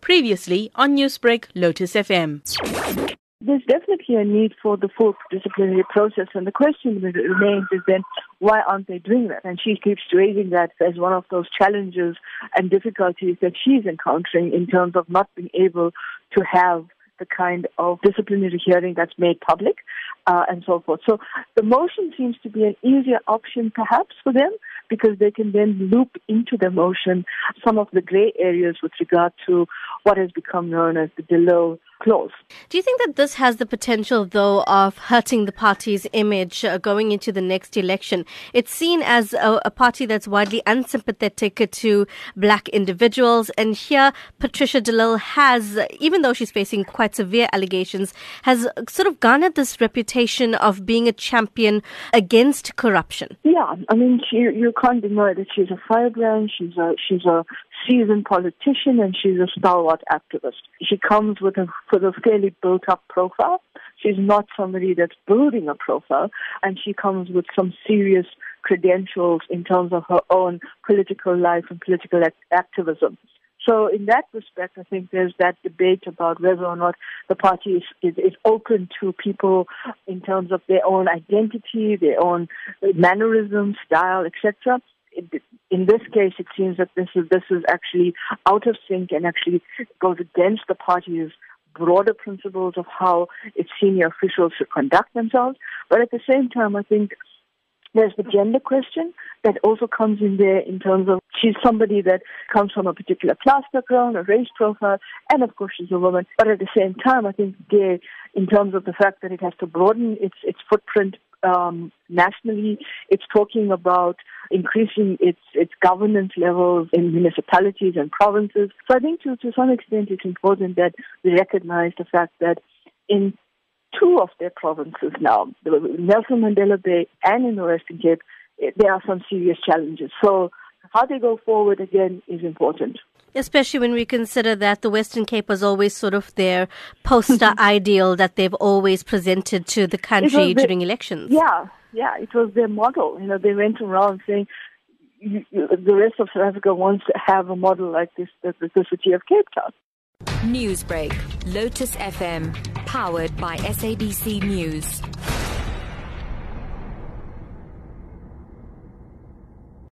Previously on Newsbreak, Lotus FM. There's definitely a need for the full disciplinary process, and the question that remains is then why aren't they doing that? And she keeps raising that as one of those challenges and difficulties that she's encountering in terms of not being able to have the kind of disciplinary hearing that's made public uh, and so forth. So the motion seems to be an easier option perhaps for them because they can then loop into the motion some of the gray areas with regard to what has become known as the De Lille clause. Do you think that this has the potential, though, of hurting the party's image uh, going into the next election? It's seen as a, a, party that's widely unsympathetic to black individuals. And here, Patricia de Lille has, even though she's facing quite severe allegations, has sort of garnered this reputation of being a champion against corruption. Yeah, I mean, she, you can't deny that she's a firebrand. She's a she's a seasoned politician and she's a stalwart activist. She comes with a, with a fairly built up profile. She's not somebody that's building a profile and she comes with some serious credentials in terms of her own political life and political act- activism. So in that respect, I think there's that debate about whether or not the party is, is, is, open to people in terms of their own identity, their own mannerism, style, etc in this case, it seems that this is this is actually out of sync and actually goes against the party's broader principles of how its senior officials should conduct themselves. But at the same time, I think there's the gender question that also comes in there in terms of she's somebody that comes from a particular class background, a race profile, and of course she's a woman. But at the same time, I think there, in terms of the fact that it has to broaden its its footprint um, nationally. It's talking about increasing its its governance levels in municipalities and provinces. So I think to to some extent it's important that we recognize the fact that in two of their provinces now, Nelson Mandela Bay and in the Western Cape, there are some serious challenges. So how they go forward again is important. Especially when we consider that the Western Cape was always sort of their poster ideal that they've always presented to the country during elections. Yeah, yeah, it was their model. You know, they went around saying you, you, the rest of South Africa wants to have a model like this, the, the city of Cape Town. Newsbreak, Lotus FM, powered by SABC News.